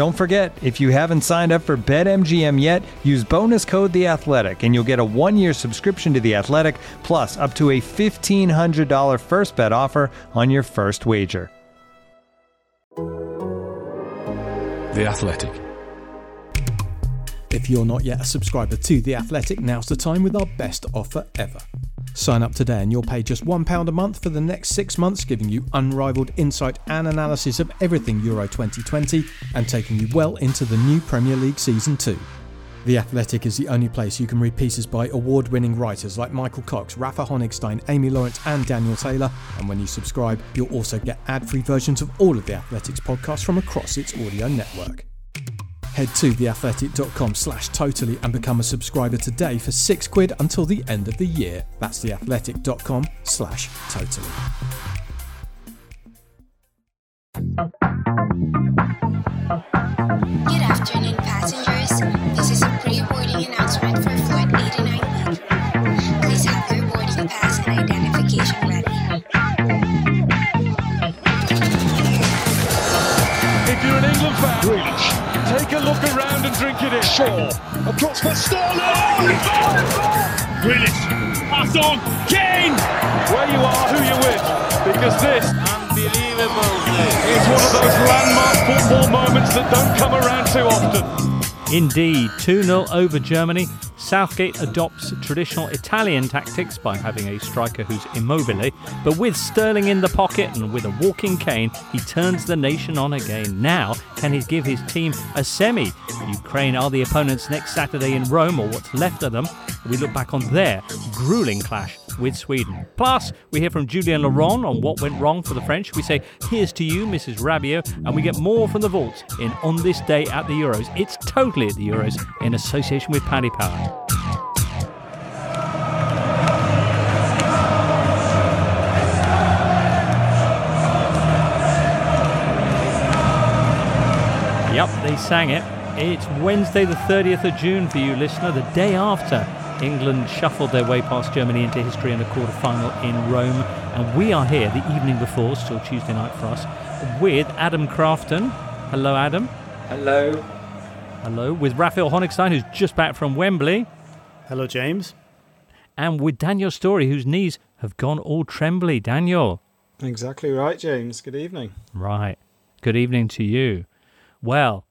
Don't forget, if you haven't signed up for BetMGM yet, use bonus code The Athletic, and you'll get a one-year subscription to The Athletic, plus up to a fifteen hundred dollar first bet offer on your first wager. The Athletic. If you're not yet a subscriber to The Athletic, now's the time with our best offer ever. Sign up today and you'll pay just £1 a month for the next six months, giving you unrivaled insight and analysis of everything Euro 2020 and taking you well into the new Premier League Season 2. The Athletic is the only place you can read pieces by award winning writers like Michael Cox, Rafa Honigstein, Amy Lawrence, and Daniel Taylor. And when you subscribe, you'll also get ad free versions of all of The Athletic's podcasts from across its audio network. Head to theathletic.com slash totally and become a subscriber today for six quid until the end of the year. That's theathletic.com slash totally. Shaw, across for Sterling. Grealish, pass on, Kane. Where you are, who you're with, because this Unbelievable. is one of those landmark football moments that don't come around too often. Indeed, 2 0 over Germany. Southgate adopts traditional Italian tactics by having a striker who's immobile, but with Sterling in the pocket and with a walking cane, he turns the nation on again. Now, can he give his team a semi? Ukraine are the opponents next Saturday in Rome, or what's left of them. We look back on their grueling clash with Sweden. Plus, we hear from Julien Laurent on what went wrong for the French. We say, here's to you, Mrs. Rabiot, and we get more from the vaults in On This Day at the Euros. It's totally at the Euros in association with Paddy Power. Yep, they sang it. It's Wednesday, the 30th of June for you, listener, the day after England shuffled their way past Germany into history in a quarter final in Rome. And we are here the evening before, still Tuesday night for us, with Adam Crafton. Hello, Adam. Hello. Hello. With Raphael Honigstein, who's just back from Wembley. Hello, James. And with Daniel Storey, whose knees have gone all trembly. Daniel. Exactly right, James. Good evening. Right. Good evening to you. Well,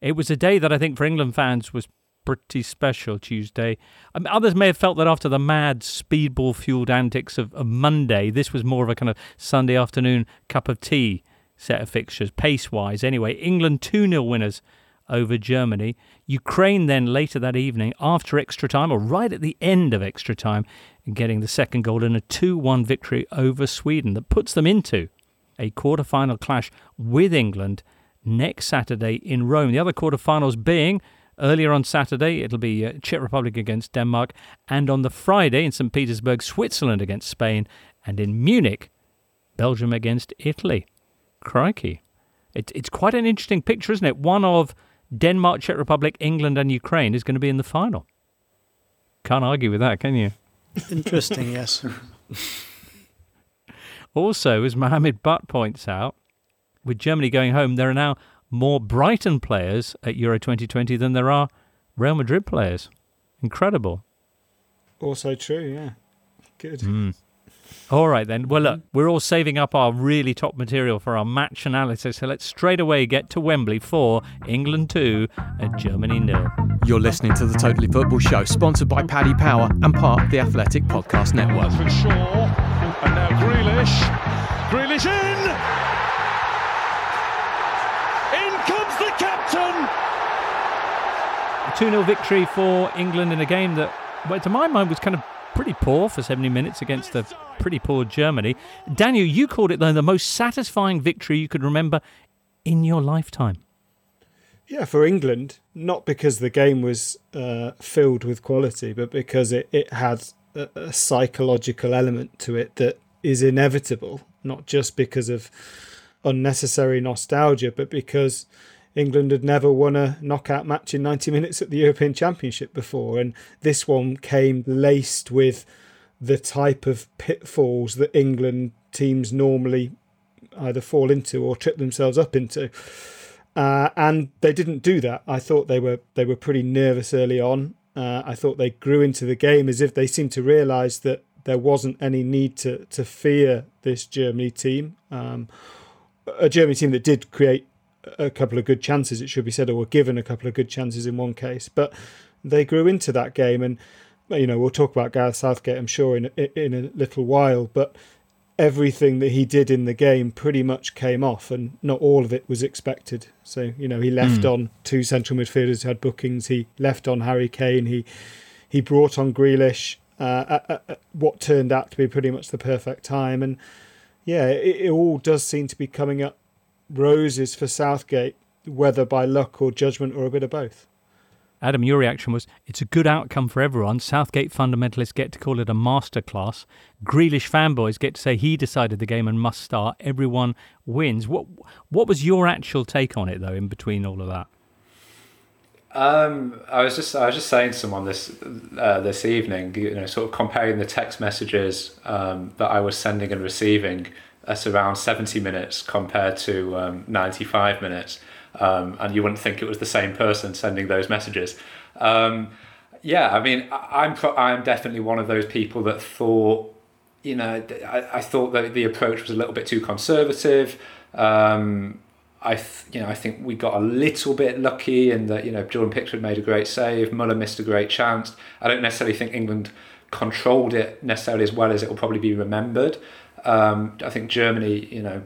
it was a day that I think for England fans was pretty special Tuesday. Mean, others may have felt that after the mad speedball fueled antics of, of Monday, this was more of a kind of Sunday afternoon cup of tea set of fixtures, pace wise. Anyway, England 2 0 winners over Germany. Ukraine then later that evening, after extra time, or right at the end of extra time, getting the second goal in a 2 1 victory over Sweden that puts them into a quarter final clash with England next Saturday in Rome. The other quarterfinals being earlier on Saturday, it'll be uh, Czech Republic against Denmark, and on the Friday in St. Petersburg, Switzerland against Spain, and in Munich, Belgium against Italy. Crikey. It, it's quite an interesting picture, isn't it? One of Denmark, Czech Republic, England, and Ukraine is going to be in the final. Can't argue with that, can you? Interesting, yes. Also, as Mohammed Butt points out, with Germany going home, there are now more Brighton players at Euro 2020 than there are Real Madrid players. Incredible. Also true, yeah. Good. Mm. All right, then. Well, look, we're all saving up our really top material for our match analysis, so let's straight away get to Wembley for England 2 and Germany nil. You're listening to the Totally Football Show, sponsored by Paddy Power and part of the Athletic Podcast Network. For Shaw, and now Grealish. Grealish in! In 2 0 victory for England in a game that, well, to my mind, was kind of pretty poor for 70 minutes against a pretty poor Germany. Daniel, you called it, though, the most satisfying victory you could remember in your lifetime. Yeah, for England, not because the game was uh, filled with quality, but because it, it had a, a psychological element to it that is inevitable, not just because of unnecessary nostalgia, but because England had never won a knockout match in 90 minutes at the European Championship before. And this one came laced with the type of pitfalls that England teams normally either fall into or trip themselves up into. Uh, and they didn't do that. I thought they were they were pretty nervous early on. Uh, I thought they grew into the game as if they seemed to realise that there wasn't any need to to fear this Germany team. Um, a Germany team that did create a couple of good chances, it should be said, or were given a couple of good chances in one case, but they grew into that game. And you know, we'll talk about Gareth Southgate, I'm sure, in in a little while, but everything that he did in the game pretty much came off, and not all of it was expected. So you know, he left mm. on two central midfielders who had bookings. He left on Harry Kane. He he brought on Grealish uh, at, at, at what turned out to be pretty much the perfect time, and yeah, it, it all does seem to be coming up roses for Southgate, whether by luck or judgment or a bit of both. Adam, your reaction was it's a good outcome for everyone. Southgate fundamentalists get to call it a masterclass. Grealish fanboys get to say he decided the game and must start. Everyone wins. What what was your actual take on it though? In between all of that, um, I was just I was just saying to someone this uh, this evening, you know, sort of comparing the text messages um, that I was sending and receiving at around seventy minutes compared to um, ninety five minutes um, and you wouldn't think it was the same person sending those messages. Um, yeah, I mean, I'm I'm definitely one of those people that thought, you know, I, I thought that the approach was a little bit too conservative. Um, I th- you know I think we got a little bit lucky in that you know Jordan Pickford made a great save, Muller missed a great chance. I don't necessarily think England controlled it necessarily as well as it will probably be remembered. Um, I think Germany, you know,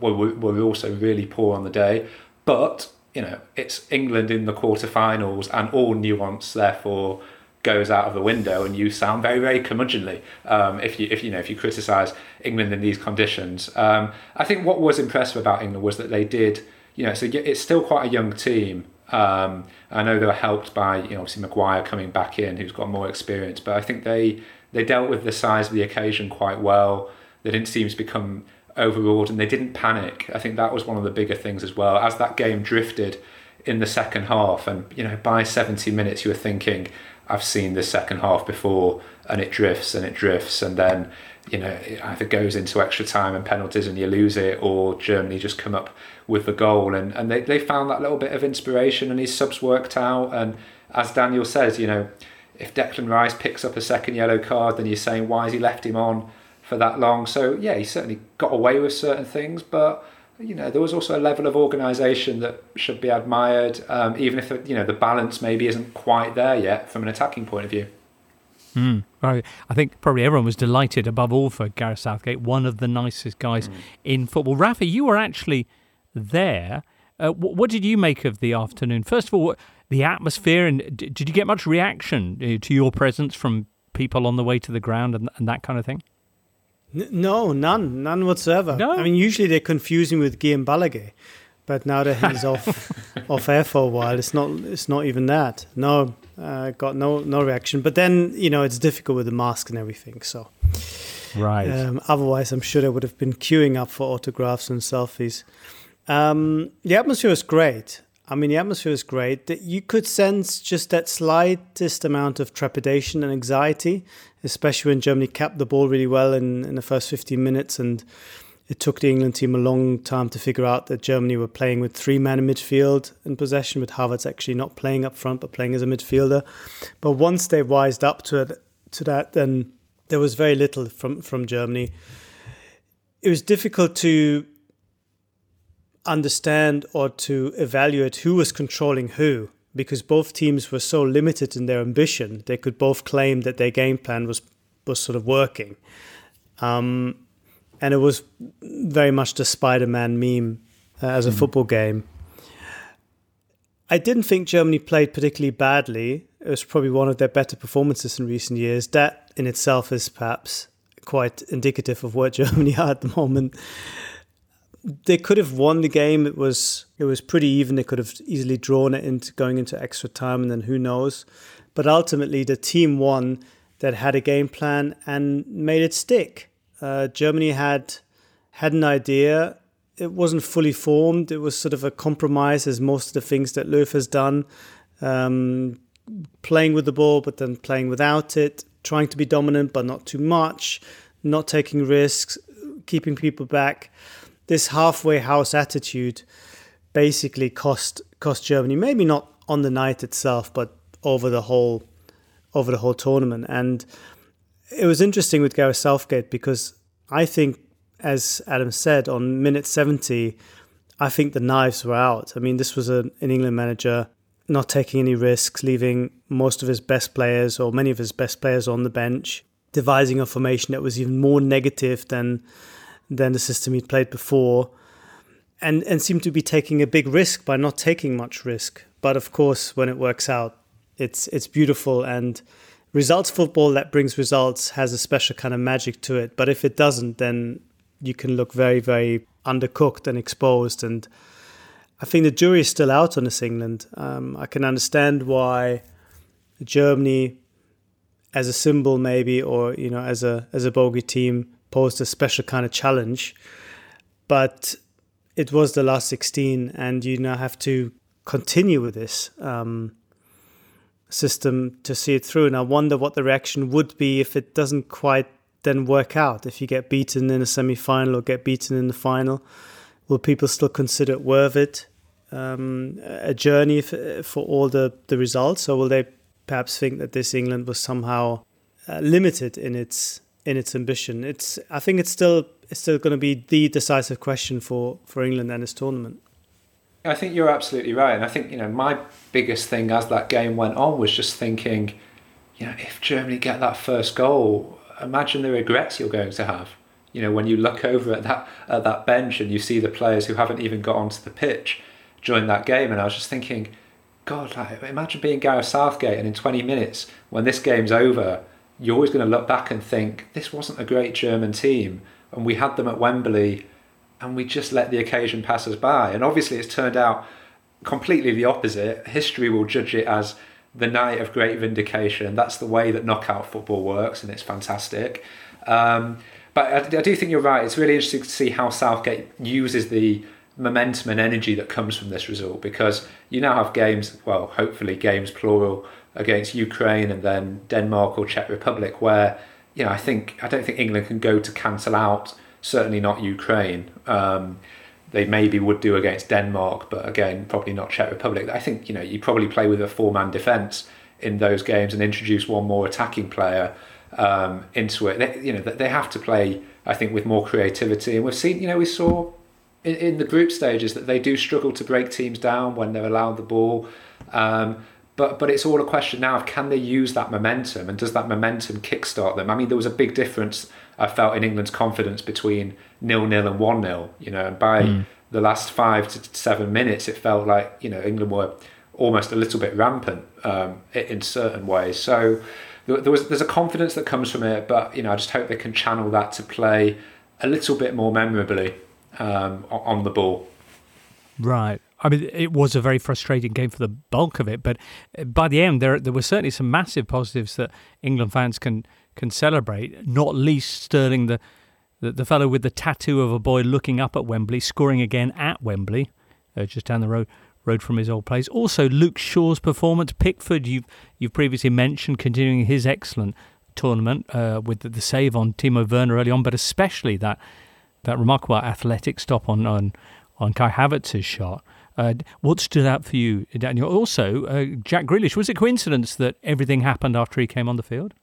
were, were also really poor on the day. But you know, it's England in the quarterfinals, and all nuance therefore goes out of the window, and you sound very, very curmudgeonly um, if you if you know if you criticise England in these conditions. Um, I think what was impressive about England was that they did, you know, so it's still quite a young team. Um, I know they were helped by you know obviously Maguire coming back in, who's got more experience, but I think they they dealt with the size of the occasion quite well. They didn't seem to become overawed and they didn't panic. I think that was one of the bigger things as well. As that game drifted in the second half, and you know, by 70 minutes, you were thinking, I've seen this second half before, and it drifts and it drifts, and then you know, it either goes into extra time and penalties and you lose it, or Germany just come up with the goal. And, and they, they found that little bit of inspiration, and his subs worked out. And as Daniel says, you know, if Declan Rice picks up a second yellow card, then you're saying, why has he left him on? For that long. So yeah, he certainly got away with certain things, but you know there was also a level of organisation that should be admired, um, even if you know the balance maybe isn't quite there yet from an attacking point of view. Mm, right. I think probably everyone was delighted above all for Gareth Southgate, one of the nicest guys mm. in football. Rafa, you were actually there. Uh, what, what, did you make of the afternoon? First of all, the atmosphere, and did you get much reaction uh, to your presence from people on the way to the ground and, and that kind of thing? No, none, none whatsoever. No? I mean, usually they confuse him with Guillem Balagué, but now that he's off off air for a while, it's not it's not even that. No, uh, got no no reaction. But then you know it's difficult with the mask and everything. So right. Um, otherwise, I'm sure they would have been queuing up for autographs and selfies. Um, the atmosphere was great. I mean, the atmosphere was great. You could sense just that slightest amount of trepidation and anxiety, especially when Germany capped the ball really well in, in the first 15 minutes. And it took the England team a long time to figure out that Germany were playing with three men in midfield in possession, with Havertz actually not playing up front but playing as a midfielder. But once they wised up to it, to that, then there was very little from from Germany. It was difficult to understand or to evaluate who was controlling who because both teams were so limited in their ambition. They could both claim that their game plan was was sort of working. Um, and it was very much the Spider-Man meme uh, as a mm. football game. I didn't think Germany played particularly badly. It was probably one of their better performances in recent years. That in itself is perhaps quite indicative of where Germany are at the moment. They could have won the game. It was it was pretty even. They could have easily drawn it into going into extra time, and then who knows. But ultimately, the team won that had a game plan and made it stick. Uh, Germany had had an idea. It wasn't fully formed. It was sort of a compromise, as most of the things that Löw has done, um, playing with the ball but then playing without it, trying to be dominant but not too much, not taking risks, keeping people back. This halfway house attitude basically cost cost Germany. Maybe not on the night itself, but over the whole over the whole tournament. And it was interesting with Gareth Southgate because I think, as Adam said, on minute 70, I think the knives were out. I mean, this was an, an England manager not taking any risks, leaving most of his best players or many of his best players on the bench, devising a formation that was even more negative than than the system he'd played before, and and seemed to be taking a big risk by not taking much risk. But of course, when it works out, it's it's beautiful and results football that brings results has a special kind of magic to it. But if it doesn't, then you can look very very undercooked and exposed. And I think the jury is still out on this England. Um, I can understand why Germany, as a symbol maybe, or you know as a as a bogey team, posed a special kind of challenge. But it was the last 16, and you now have to continue with this. Um, system to see it through. And I wonder what the reaction would be if it doesn't quite then work out. If you get beaten in a semi final or get beaten in the final, will people still consider it worth it? Um, a journey for, for all the, the results, or will they perhaps think that this England was somehow uh, limited in its in its ambition? It's I think it's still it's still going to be the decisive question for, for England and this tournament. I think you're absolutely right. And I think, you know, my biggest thing as that game went on was just thinking, you know, if Germany get that first goal, imagine the regrets you're going to have. You know, when you look over at that at that bench and you see the players who haven't even got onto the pitch during that game, and I was just thinking, God, like, imagine being Gareth Southgate, and in 20 minutes, when this game's over, you're always going to look back and think this wasn't a great German team, and we had them at Wembley and we just let the occasion pass us by. And obviously, it's turned out completely the opposite. History will judge it as the night of great vindication. That's the way that knockout football works, and it's fantastic. Um, but I, I, do think you're right. It's really interesting to see how Southgate uses the momentum and energy that comes from this result because you now have games, well, hopefully games plural against Ukraine and then Denmark or Czech Republic, where you know I think I don't think England can go to cancel out certainly not Ukraine. Um, they maybe would do against Denmark, but again, probably not Czech Republic. I think you know you probably play with a four-man defence in those games and introduce one more attacking player um, into it. They, you know they have to play, I think, with more creativity. And we've seen, you know, we saw in, in the group stages that they do struggle to break teams down when they're allowed the ball. Um, but but it's all a question now of can they use that momentum and does that momentum kickstart them? I mean, there was a big difference I felt in England's confidence between nil nil and one 0 You know, and by mm. the last five to seven minutes, it felt like you know England were almost a little bit rampant um, in certain ways. So there was there's a confidence that comes from it, but you know I just hope they can channel that to play a little bit more memorably um, on the ball. Right. I mean, it was a very frustrating game for the bulk of it, but by the end, there there were certainly some massive positives that England fans can can celebrate, not least Sterling, the, the, the fellow with the tattoo of a boy looking up at Wembley, scoring again at Wembley, uh, just down the road road from his old place. Also, Luke Shaw's performance, Pickford, you've you've previously mentioned, continuing his excellent tournament uh, with the, the, save on Timo Werner early on, but especially that that remarkable athletic stop on on, on Kai Havertz's shot. Uh, what stood out for you, Daniel? Also, uh, Jack Grealish. Was it coincidence that everything happened after he came on the field?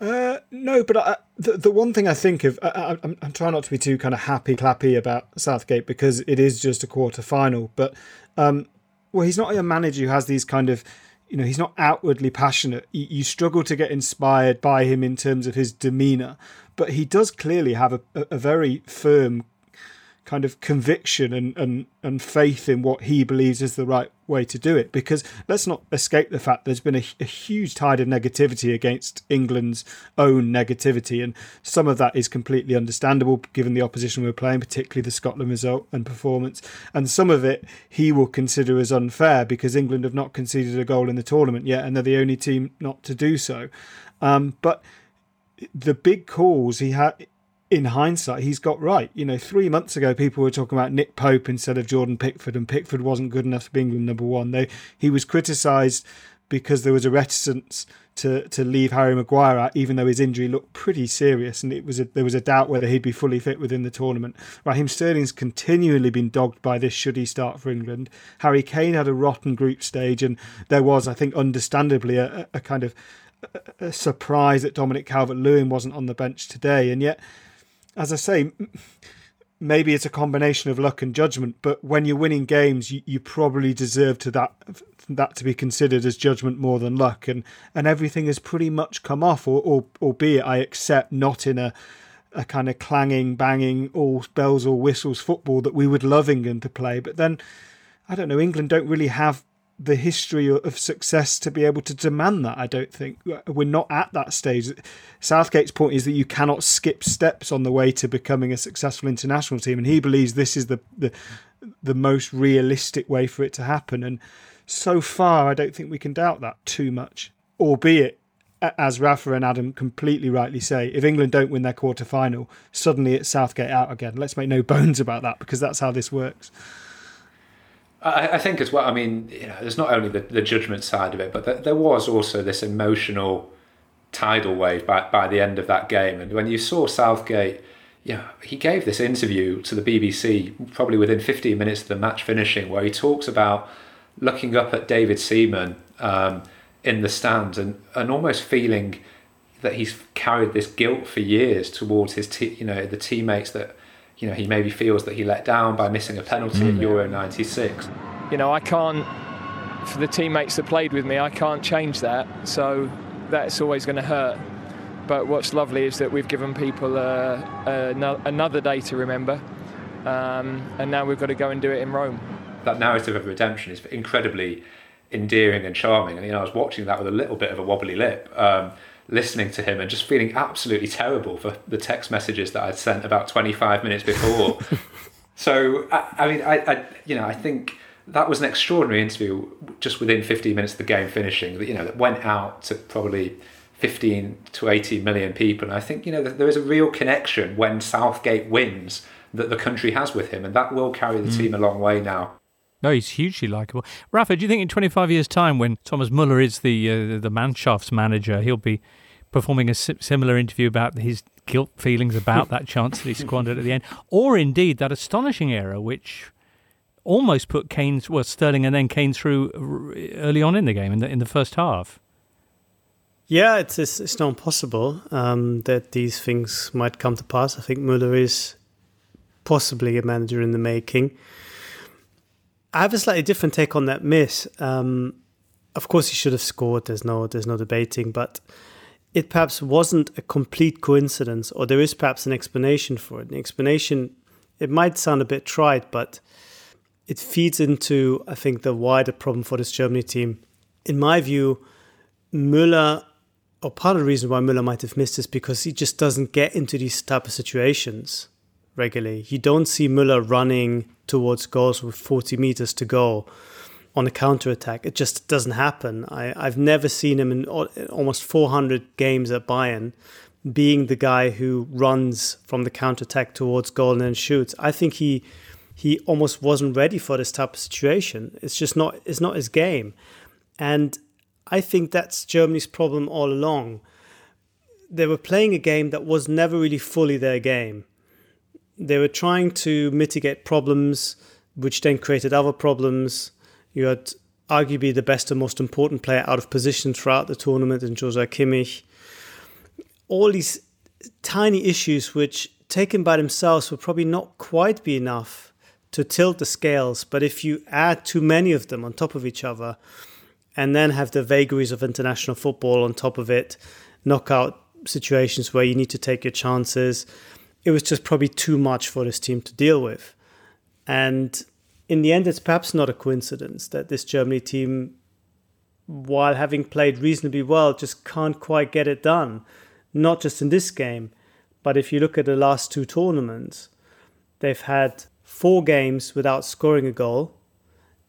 Uh, no, but I, the the one thing I think of, I, I'm, I'm trying not to be too kind of happy clappy about Southgate because it is just a quarter final. But um, well, he's not a manager who has these kind of, you know, he's not outwardly passionate. You, you struggle to get inspired by him in terms of his demeanor, but he does clearly have a, a very firm kind of conviction and, and, and faith in what he believes is the right way to do it. Because let's not escape the fact there's been a, a, huge tide of negativity against England's own negativity, and some of that is completely understandable given the opposition we are playing, particularly the Scotland result and performance. And some of it he will consider as unfair because England have not conceded a goal in the tournament yet, and they're the only team not to do so. Um, but the big calls he had in hindsight, he's got right. You know, three months ago, people were talking about Nick Pope instead of Jordan Pickford, and Pickford wasn't good enough to be England number one. They, he was criticised because there was a reticence to to leave Harry Maguire out, even though his injury looked pretty serious, and it was a, there was a doubt whether he'd be fully fit within the tournament. Raheem Sterling's continually been dogged by this should he start for England. Harry Kane had a rotten group stage, and there was, I think, understandably a, a kind of a surprise that Dominic Calvert-Lewin wasn't on the bench today, and yet as I say, maybe it's a combination of luck and judgment. But when you're winning games, you, you probably deserve to that that to be considered as judgment more than luck. And and everything has pretty much come off, or, or albeit I accept not in a a kind of clanging, banging, all bells or whistles football that we would love England to play. But then I don't know, England don't really have the history of success to be able to demand that. I don't think uh, we're not at that stage. Southgate's point is that you cannot skip steps on the way to becoming a successful international team, and he believes this is the the, the most realistic way for it to happen. And so far, I don't think we can doubt that too much. Albeit, as Rafa and Adam completely rightly say, if England don't win their quarter final, suddenly it's Southgate out again. Let's make no bones about that because that's how this works. I, I think as well. I mean, you know, there's not only the, the judgment side of it, but th- there was also this emotional tidal wave by, by the end of that game. And when you saw Southgate, yeah, he gave this interview to the BBC probably within 15 minutes of the match finishing, where he talks about looking up at David Seaman um, in the stands and, and almost feeling that he's carried this guilt for years towards his, te- you know, the teammates that you know he maybe feels that he let down by missing a penalty mm. at Euro '96. You know, I can't for the teammates that played with me, I can't change that. So that's always going to hurt. But what's lovely is that we've given people uh, uh, another day to remember, um, and now we've got to go and do it in Rome. That narrative of redemption is incredibly endearing and charming. And you know, I was watching that with a little bit of a wobbly lip. Um, listening to him and just feeling absolutely terrible for the text messages that I'd sent about 25 minutes before. so, I, I mean, I, I, you know, I think that was an extraordinary interview just within 15 minutes of the game finishing that, you know, that went out to probably 15 to 18 million people. And I think, you know, there is a real connection when Southgate wins that the country has with him, and that will carry the mm. team a long way now. No, he's hugely likable. Rafa, do you think in 25 years' time, when Thomas Muller is the uh, the Mannschafts manager, he'll be performing a similar interview about his guilt feelings about that chance that he squandered at the end, or indeed that astonishing error which almost put Kane, well, Sterling and then Kane through early on in the game in the in the first half. Yeah, it's it's, it's not impossible um, that these things might come to pass. I think Muller is possibly a manager in the making. I have a slightly different take on that miss. Um, of course, he should have scored. There's no there's no debating, but it perhaps wasn't a complete coincidence, or there is perhaps an explanation for it. An explanation, it might sound a bit trite, but it feeds into, I think, the wider problem for this Germany team. In my view, Müller, or part of the reason why Müller might have missed is because he just doesn't get into these type of situations regularly. You don't see Müller running towards goals with 40 meters to go on a counter attack. It just doesn't happen. I, I've never seen him in almost 400 games at Bayern being the guy who runs from the counter attack towards goal and then shoots. I think he he almost wasn't ready for this type of situation. It's just not it's not his game. And I think that's Germany's problem all along. They were playing a game that was never really fully their game. They were trying to mitigate problems, which then created other problems you had arguably the best and most important player out of position throughout the tournament in Joshua Kimmich. all these tiny issues which taken by themselves would probably not quite be enough to tilt the scales. But if you add too many of them on top of each other, and then have the vagaries of international football on top of it, knockout situations where you need to take your chances, it was just probably too much for this team to deal with. And in the end, it's perhaps not a coincidence that this Germany team, while having played reasonably well, just can't quite get it done. Not just in this game, but if you look at the last two tournaments, they've had four games without scoring a goal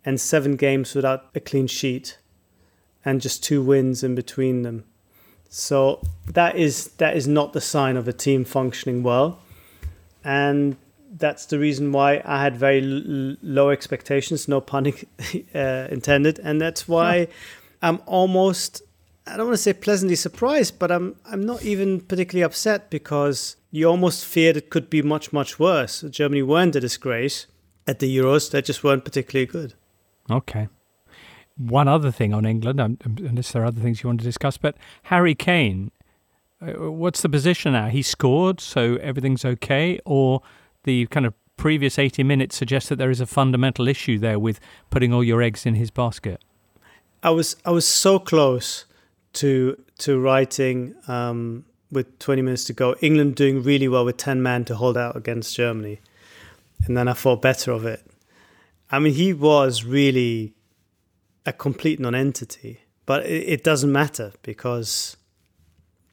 and seven games without a clean sheet and just two wins in between them. So that is that is not the sign of a team functioning well, and that's the reason why I had very l- low expectations, no pun uh, intended, and that's why I'm almost I don't want to say pleasantly surprised, but I'm I'm not even particularly upset because you almost feared it could be much much worse. Germany weren't a disgrace at the Euros; they just weren't particularly good. Okay. One other thing on England, unless there are other things you want to discuss, but Harry Kane, uh, what's the position now? He scored, so everything's okay, or the kind of previous 80 minutes suggests that there is a fundamental issue there with putting all your eggs in his basket? I was I was so close to to writing um, with 20 minutes to go. England doing really well with 10 men to hold out against Germany, and then I thought better of it. I mean, he was really a complete non-entity, but it, it doesn't matter because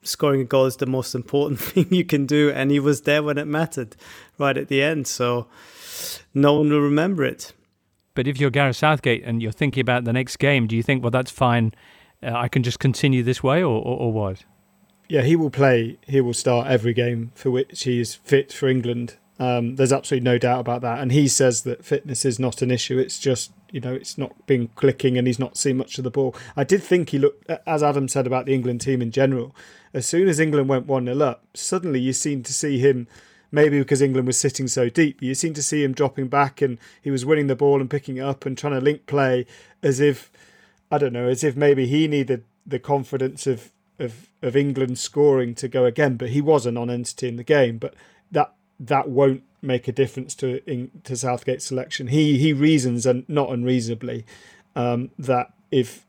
scoring a goal is the most important thing you can do, and he was there when it mattered, right at the end. So no one will remember it. But if you're Gareth Southgate and you're thinking about the next game, do you think, well, that's fine, uh, I can just continue this way, or, or, or what? Yeah, he will play. He will start every game for which he is fit for England. Um, there's absolutely no doubt about that. And he says that fitness is not an issue. It's just you know it's not been clicking, and he's not seen much of the ball. I did think he looked, as Adam said about the England team in general. As soon as England went one 0 up, suddenly you seemed to see him. Maybe because England was sitting so deep, you seem to see him dropping back, and he was winning the ball and picking it up and trying to link play, as if I don't know, as if maybe he needed the confidence of of of England scoring to go again. But he was a non-entity in the game. But that that won't make a difference to in, to Southgate's selection. He he reasons and not unreasonably um, that if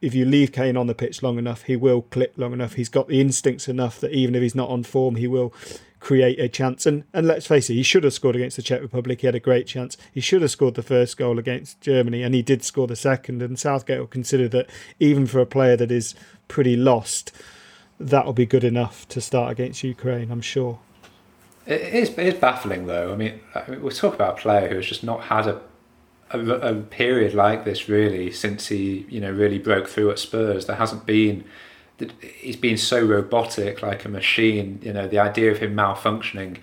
if you leave Kane on the pitch long enough, he will click long enough. He's got the instincts enough that even if he's not on form, he will create a chance. And and let's face it, he should have scored against the Czech Republic. He had a great chance. He should have scored the first goal against Germany, and he did score the second. And Southgate will consider that even for a player that is pretty lost, that will be good enough to start against Ukraine. I'm sure. It is, it is baffling though. I mean, I mean, we talk about a player who has just not had a, a, a period like this really since he you know really broke through at Spurs. There hasn't been he's been so robotic like a machine you know the idea of him malfunctioning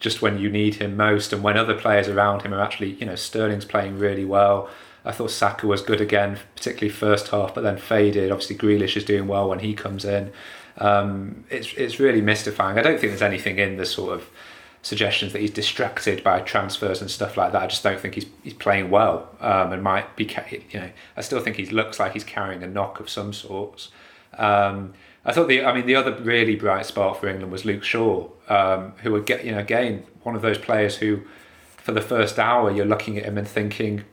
just when you need him most and when other players around him are actually you know Sterling's playing really well. I thought Saka was good again particularly first half but then faded. Obviously Grealish is doing well when he comes in. Um, it's it's really mystifying. I don't think there's anything in the sort of suggestions that he's distracted by transfers and stuff like that I just don't think he's he's playing well um, and might be you know I still think he looks like he's carrying a knock of some sorts um, I thought the, I mean, the other really bright spot for England was Luke Shaw, um, who would get, you know, again, one of those players who, for the first hour, you're looking at him and thinking,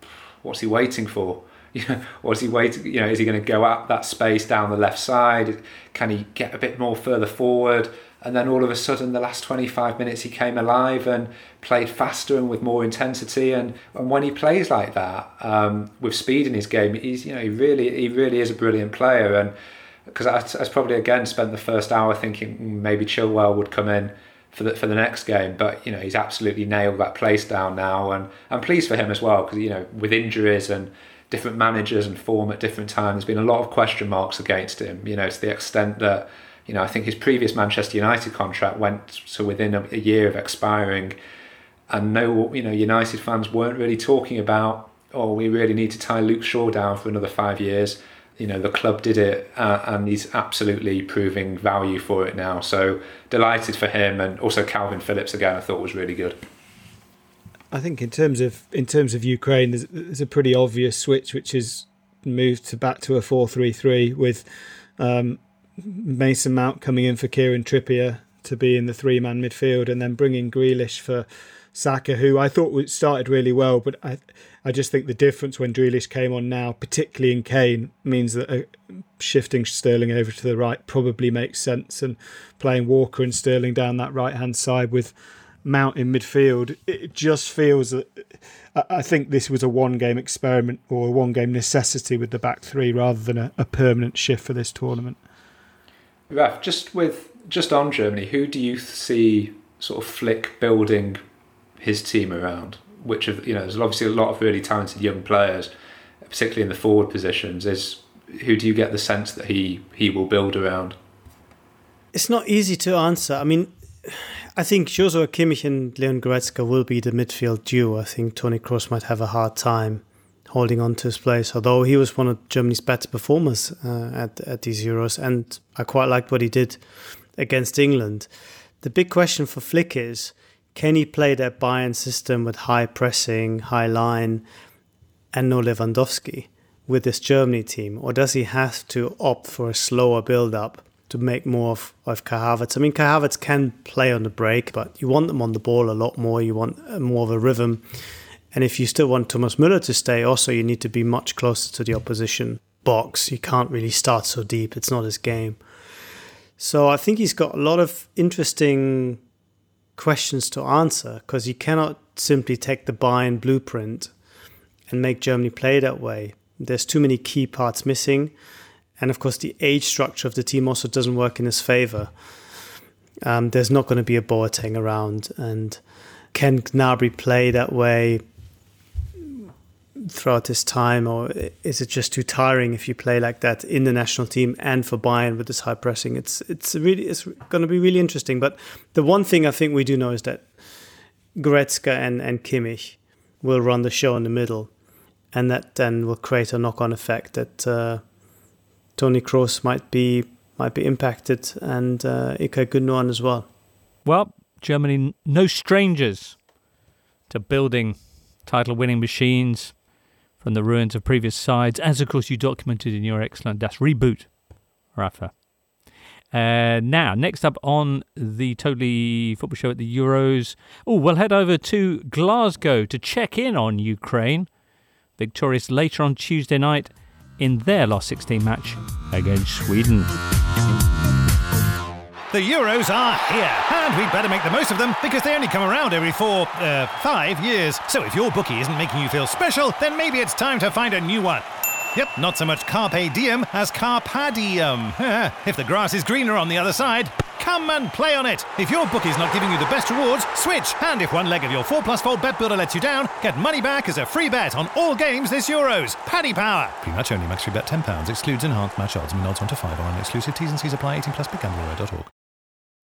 what's he waiting for? You know, what's he waiting? You know, is he going to go up that space down the left side? Can he get a bit more further forward? And then all of a sudden, the last 25 minutes, he came alive and played faster and with more intensity. And, and when he plays like that, um, with speed in his game, he's you know he really he really is a brilliant player. And because I, I probably again spent the first hour thinking mm, maybe Chilwell would come in for the for the next game, but you know he's absolutely nailed that place down now, and I'm pleased for him as well because you know with injuries and different managers and form at different times, there's been a lot of question marks against him. You know to the extent that you know I think his previous Manchester United contract went to within a, a year of expiring, and no you know United fans weren't really talking about oh we really need to tie Luke Shaw down for another five years. You know the club did it uh, and he's absolutely proving value for it now. So delighted for him and also Kalvin Phillips again I thought was really good. I think in terms of in terms of Ukraine there's, there's a pretty obvious switch which is moved to back to a 4-3-3 with um, Mason Mount coming in for Kieran Trippier to be in the three man midfield and then bringing Grealish for Saka, who I thought started really well, but I I just think the difference when Grealish came on now, particularly in Kane, means that uh, shifting Sterling over to the right probably makes sense, and playing Walker and Sterling down that right hand side with Mount in midfield, it just feels that I think this was a one game experiment or a one game necessity with the back three rather than a, a permanent shift for this tournament. Raf, just with just on Germany, who do you see sort of Flick building his team around? Which of you know, there's obviously a lot of really talented young players, particularly in the forward positions. Is who do you get the sense that he he will build around? It's not easy to answer. I mean, I think Joshua Kimmich and Leon Goretzka will be the midfield duo. I think Tony Kroos might have a hard time holding on to his place, although he was one of Germany's better performers uh, at at these Euros, and I quite liked what he did against England. The big question for Flick is can he play that Bayern system with high pressing, high line, and no Lewandowski with this Germany team? Or does he have to opt for a slower build up to make more of, of Kai Havertz? I mean, Kai Havertz can play on the break, but you want them on the ball a lot more. You want more of a rhythm. And if you still want Thomas Müller to stay, also, you need to be much closer to the opposition box. You can't really start so deep, it's not his game. So I think he's got a lot of interesting questions to answer because you cannot simply take the Bayern blueprint and make Germany play that way. There's too many key parts missing. And of course, the age structure of the team also doesn't work in his favor. Um, there's not going to be a Boateng around. And can Gnabry play that way throughout this time, or is it just too tiring if you play like that in the national team and for Bayern with this high pressing? It's it's really it's going to be really interesting. But the one thing I think we do know is that Goretzka and and Kimmich will run the show in the middle, and that then will create a knock-on effect that uh, Tony Kroos might be might be impacted and uh, Ilkay Gundogan as well. Well, Germany no strangers to building title-winning machines from the ruins of previous sides, as of course you documented in your excellent Das Reboot, Rafa. Uh, now, next up on the Totally Football Show at the Euros. Oh, we'll head over to Glasgow to check in on Ukraine, victorious later on Tuesday night in their last 16 match against Sweden. The Euros are here, and we'd better make the most of them because they only come around every four, uh, five years. So if your bookie isn't making you feel special, then maybe it's time to find a new one. Yep, not so much carpe diem as carpadium. if the grass is greener on the other side, come and play on it. If your bookie's not giving you the best rewards, switch. And if one leg of your 4 plus fold bet builder lets you down, get money back as a free bet on all games this Euros. Paddy Power. Pre-match only, max free bet £10. Excludes enhanced match odds. Mean odds 1 to 5 are on exclusive T's and C's apply 18 plus.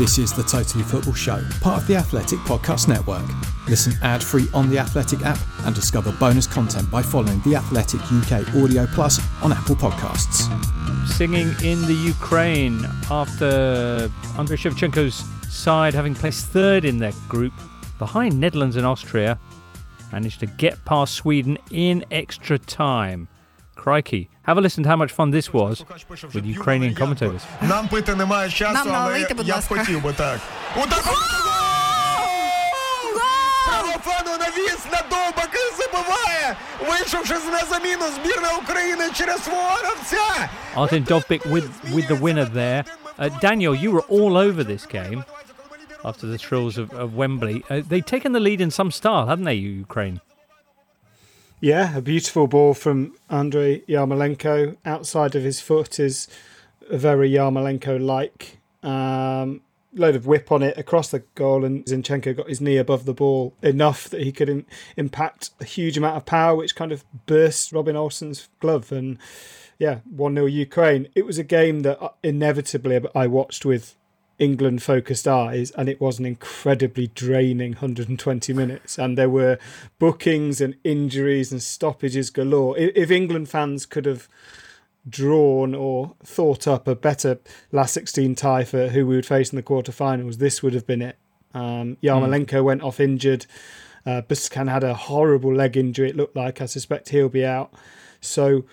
This is the Totally Football Show, part of the Athletic Podcast Network. Listen ad free on the Athletic app and discover bonus content by following the Athletic UK Audio Plus on Apple Podcasts. Singing in the Ukraine after Andrei Shevchenko's side, having placed third in their group, behind Netherlands and Austria, managed to get past Sweden in extra time. Crikey. Have a listen to how much fun this was with Ukrainian commentators. Нам пити немає часу, Нам але налийте, будь я б ласка. хотів би так. Отак. Право фану навіс на довбаки забиває, вийшовши на заміну збірна України через свого гравця. Artem Dovbik with, with the winner there. Uh, Daniel, you were all over this game after the thrills of, of Wembley. Uh, they've taken the lead in some style, haven't they, Ukraine? Yeah, a beautiful ball from Andrei Yarmolenko. Outside of his foot is a very Yarmolenko like. Um, load of whip on it across the goal, and Zinchenko got his knee above the ball enough that he could in, impact a huge amount of power, which kind of burst Robin Olsen's glove. And yeah, 1 0 Ukraine. It was a game that uh, inevitably I watched with England focused eyes, and it was an incredibly draining 120 minutes. And there were bookings and injuries and stoppages galore. If England fans could have drawn or thought up a better last 16 tie for who we would face in the quarterfinals, this would have been it. Um, Yarmolenko mm. went off injured. Uh, Buscan had a horrible leg injury, it looked like. I suspect he'll be out. So,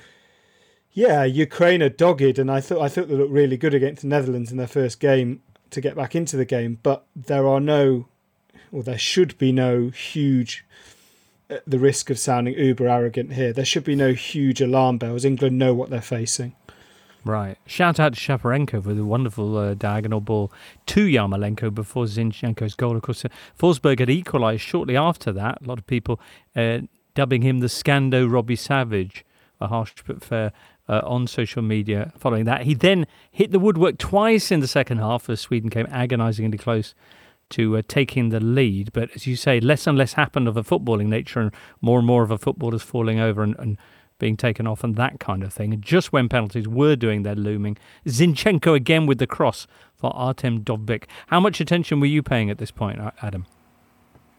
yeah, Ukraine are dogged, and I thought I thought they looked really good against the Netherlands in their first game to get back into the game, but there are no, or there should be no huge, uh, the risk of sounding uber arrogant here, there should be no huge alarm bells. England know what they're facing. Right. Shout out to Shaparenko for the wonderful uh, diagonal ball to Yarmolenko before Zinchenko's goal. Of course, uh, Forsberg had equalised shortly after that. A lot of people uh, dubbing him the Scando Robbie Savage, a harsh but fair uh, on social media following that. He then hit the woodwork twice in the second half as Sweden came agonisingly close to uh, taking the lead. But as you say, less and less happened of a footballing nature, and more and more of a footballers falling over and, and being taken off and that kind of thing. And just when penalties were doing their looming, Zinchenko again with the cross for Artem Dovbyk. How much attention were you paying at this point, Adam?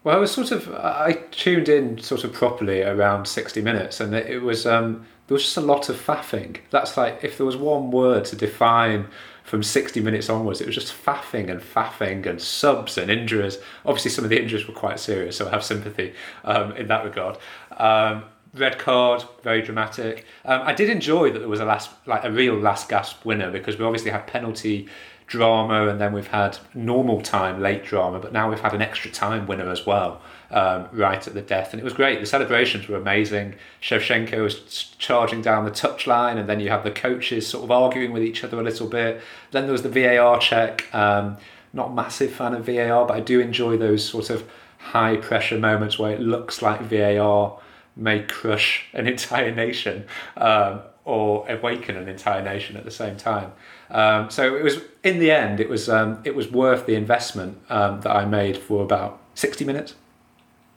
Well, I was sort of I tuned in sort of properly around sixty minutes, and it, was um, there was just a lot of faffing. That's like if there was one word to define from 60 minutes onwards, it was just faffing and faffing and subs and injuries. Obviously, some of the injuries were quite serious, so I have sympathy um, in that regard. Um, red card, very dramatic. Um, I did enjoy that there was a last, like a real last gasp winner because we obviously had penalty drama and then we've had normal time late drama, but now we've had an extra time winner as well um, right at the death. And it was great. The celebrations were amazing. Shevchenko was charging down the touchline, and then you have the coaches sort of arguing with each other a little bit. Then there was the VAR check. Um, not massive fan of VAR, but I do enjoy those sort of high pressure moments where it looks like VAR may crush an entire nation um, or awaken an entire nation at the same time. Um, so it was in the end, it was um, it was worth the investment um, that I made for about sixty minutes.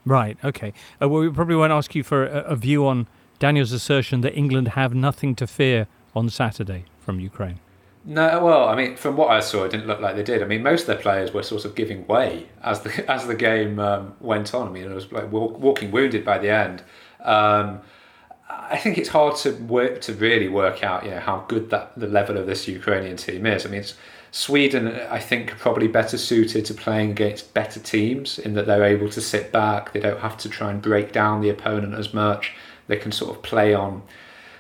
Right. Okay. Uh, well, we probably won't ask you for a, a, view on Daniel's assertion that England have nothing to fear on Saturday from Ukraine. No, well, I mean, from what I saw, it didn't look like they did. I mean, most of their players were sort of giving way as the as the game um, went on. I mean, it was like walk, walking wounded by the end. Um, I think it's hard to work to really work out, you know, how good that the level of this Ukrainian team is. I mean, Sweden, I think, are probably better suited to playing against better teams in that they're able to sit back. They don't have to try and break down the opponent as much. They can sort of play on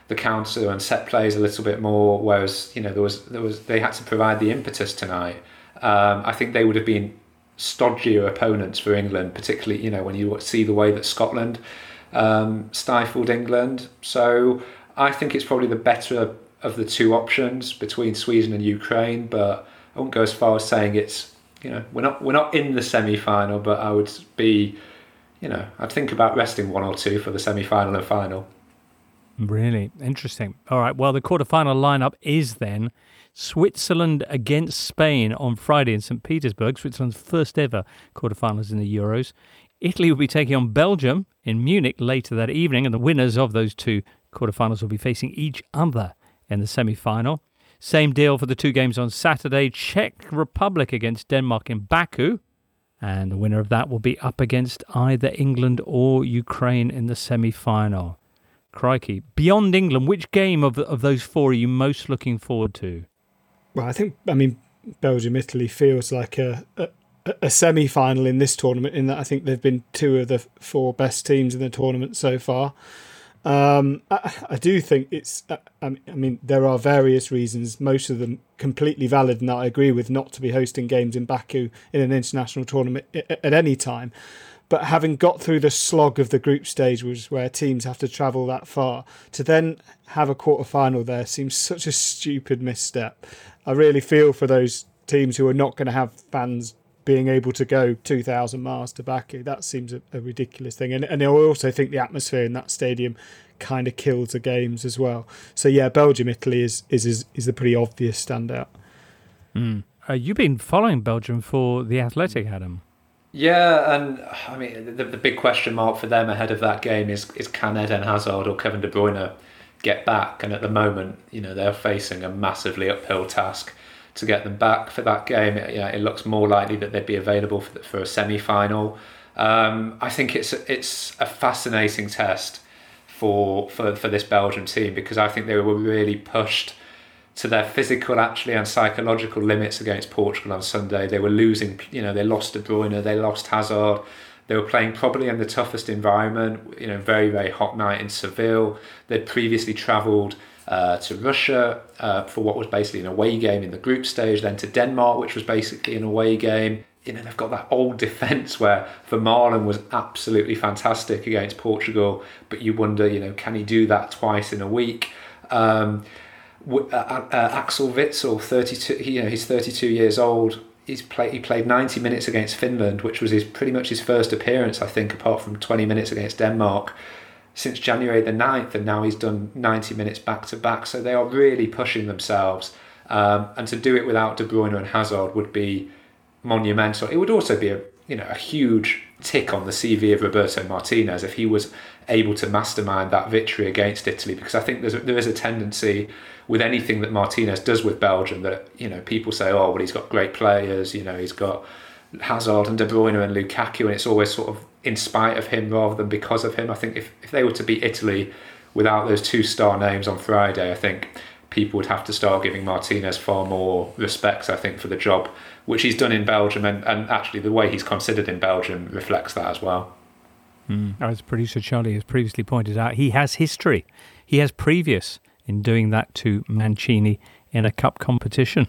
the counter and set plays a little bit more. Whereas, you know, there was there was they had to provide the impetus tonight. Um, I think they would have been stodgier opponents for England, particularly you know when you see the way that Scotland um, stifled England. So I think it's probably the better of the two options between Sweden and Ukraine, but I won't go as far as saying it's you know we're not we're not in the semi final, but I would be you know I'd think about resting one or two for the semi final and final. Really interesting. All right, well the quarter-final lineup is then Switzerland against Spain on Friday in St Petersburg, Switzerland's first ever quarterfinals in the Euros. Italy will be taking on Belgium in Munich later that evening, and the winners of those two quarterfinals will be facing each other in the semi final. Same deal for the two games on Saturday Czech Republic against Denmark in Baku. And the winner of that will be up against either England or Ukraine in the semi final. Crikey. Beyond England, which game of, of those four are you most looking forward to? Well, I think, I mean, Belgium Italy feels like a, a, a semi final in this tournament, in that I think they've been two of the four best teams in the tournament so far. Um, I, I, do think it's. Uh, I mean, there are various reasons, most of them completely valid, and that I agree with, not to be hosting games in Baku in an international tournament at any time. but having got through the slog of the group stage, is where teams have to travel that far, to then have a quarter final there seems such a stupid misstep. I really feel for those teams who are not going to have fans being able to go 2,000 miles to Baku. That seems a, a ridiculous thing. And, and I also think the atmosphere in that stadium kind of kills the games as well. So yeah, Belgium Italy is is is, is a pretty obvious standout. Mm. Uh, you've been following Belgium for the Athletic, Adam. Yeah, and I mean the, the big question mark for them ahead of that game is is can Eden Hazard or Kevin De Bruyne get back? And at the moment, you know they're facing a massively uphill task to get them back for that game. It, you know, it looks more likely that they'd be available for, for a semi final. Um, I think it's it's a fascinating test for, for for this Belgian team because I think they were really pushed to their physical actually and psychological limits against Portugal on Sunday. They were losing, you know, they lost De Bruyne, they lost Hazard. They were playing probably in the toughest environment, you know, very, very hot night in Seville. They'd previously travelled uh, to Russia uh, for what was basically an away game in the group stage, then to Denmark, which was basically an away game. You know, they've got that old defence where Vermaelen was absolutely fantastic against Portugal, but you wonder, you know, can he do that twice in a week? Um, uh, uh, Axel Witsel, 32, you know, he's 32 years old. He's played. He played 90 minutes against Finland, which was his pretty much his first appearance, I think, apart from 20 minutes against Denmark, since January the 9th, and now he's done 90 minutes back to back. So they are really pushing themselves, um, and to do it without De Bruyne and Hazard would be monumental. It would also be a you know a huge tick on the CV of Roberto Martinez if he was able to mastermind that victory against Italy, because I think there's a, there is a tendency with anything that Martinez does with Belgium that you know people say oh well he's got great players you know he's got Hazard and De Bruyne and Lukaku and it's always sort of in spite of him rather than because of him I think if, if they were to beat Italy without those two star names on Friday I think people would have to start giving Martinez far more respect I think for the job which he's done in Belgium and, and actually the way he's considered in Belgium reflects that as well mm. as producer Charlie has previously pointed out he has history he has previous in doing that to Mancini in a cup competition.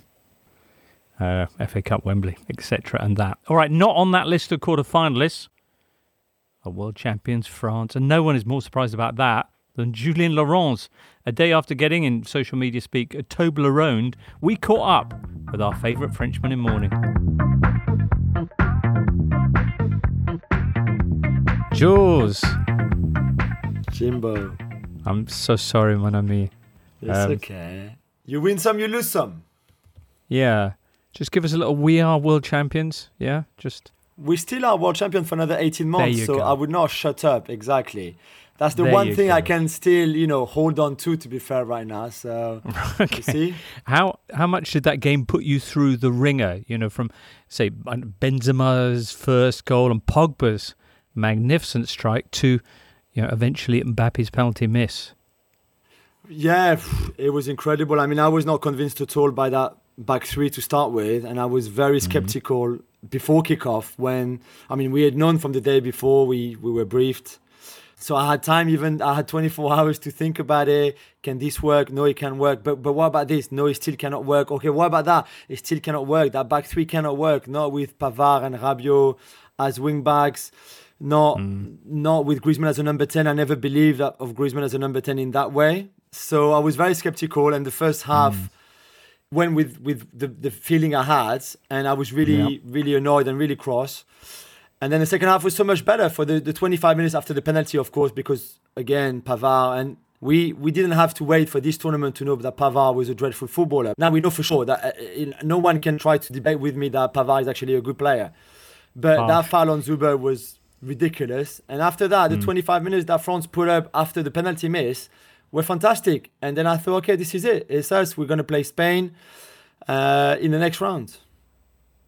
Uh, FA Cup, Wembley, etc. And that. All right, not on that list of quarter-finalists are world champions France, and no one is more surprised about that than Julien Laurens. A day after getting, in social media speak, a Toblerone, we caught up with our favourite Frenchman in mourning. Jules. Jimbo. I'm so sorry, mon ami. It's um, okay. You win some, you lose some. Yeah. Just give us a little. We are world champions. Yeah. Just. We still are world champion for another 18 months. So go. I would not shut up. Exactly. That's the there one thing go. I can still, you know, hold on to. To be fair, right now. So, okay. see, how how much did that game put you through the ringer? You know, from say Benzema's first goal and Pogba's magnificent strike to, you know, eventually Mbappe's penalty miss. Yeah, it was incredible. I mean, I was not convinced at all by that back three to start with, and I was very mm-hmm. skeptical. Before kickoff. When I mean, we had known from the day before we we were briefed, so I had time. Even I had 24 hours to think about it. Can this work? No, it can work. But but what about this? No, it still cannot work. Okay, what about that? It still cannot work. That back three cannot work. Not with Pavard and Rabiot as wing backs not mm. not with Griezmann as a number 10. I never believed that of Griezmann as a number 10 in that way. So I was very skeptical, and the first half mm. Went with with the, the feeling I had, and I was really really annoyed and really cross. And then the second half was so much better for the, the 25 minutes after the penalty, of course, because again Pavard and we we didn't have to wait for this tournament to know that Pavard was a dreadful footballer. Now we know for sure that uh, no one can try to debate with me that Pavard is actually a good player. But oh. that foul on Zuber was ridiculous. And after that, the mm. 25 minutes that France put up after the penalty miss were fantastic. And then I thought, okay, this is it. It's us. We're going to play Spain uh, in the next round.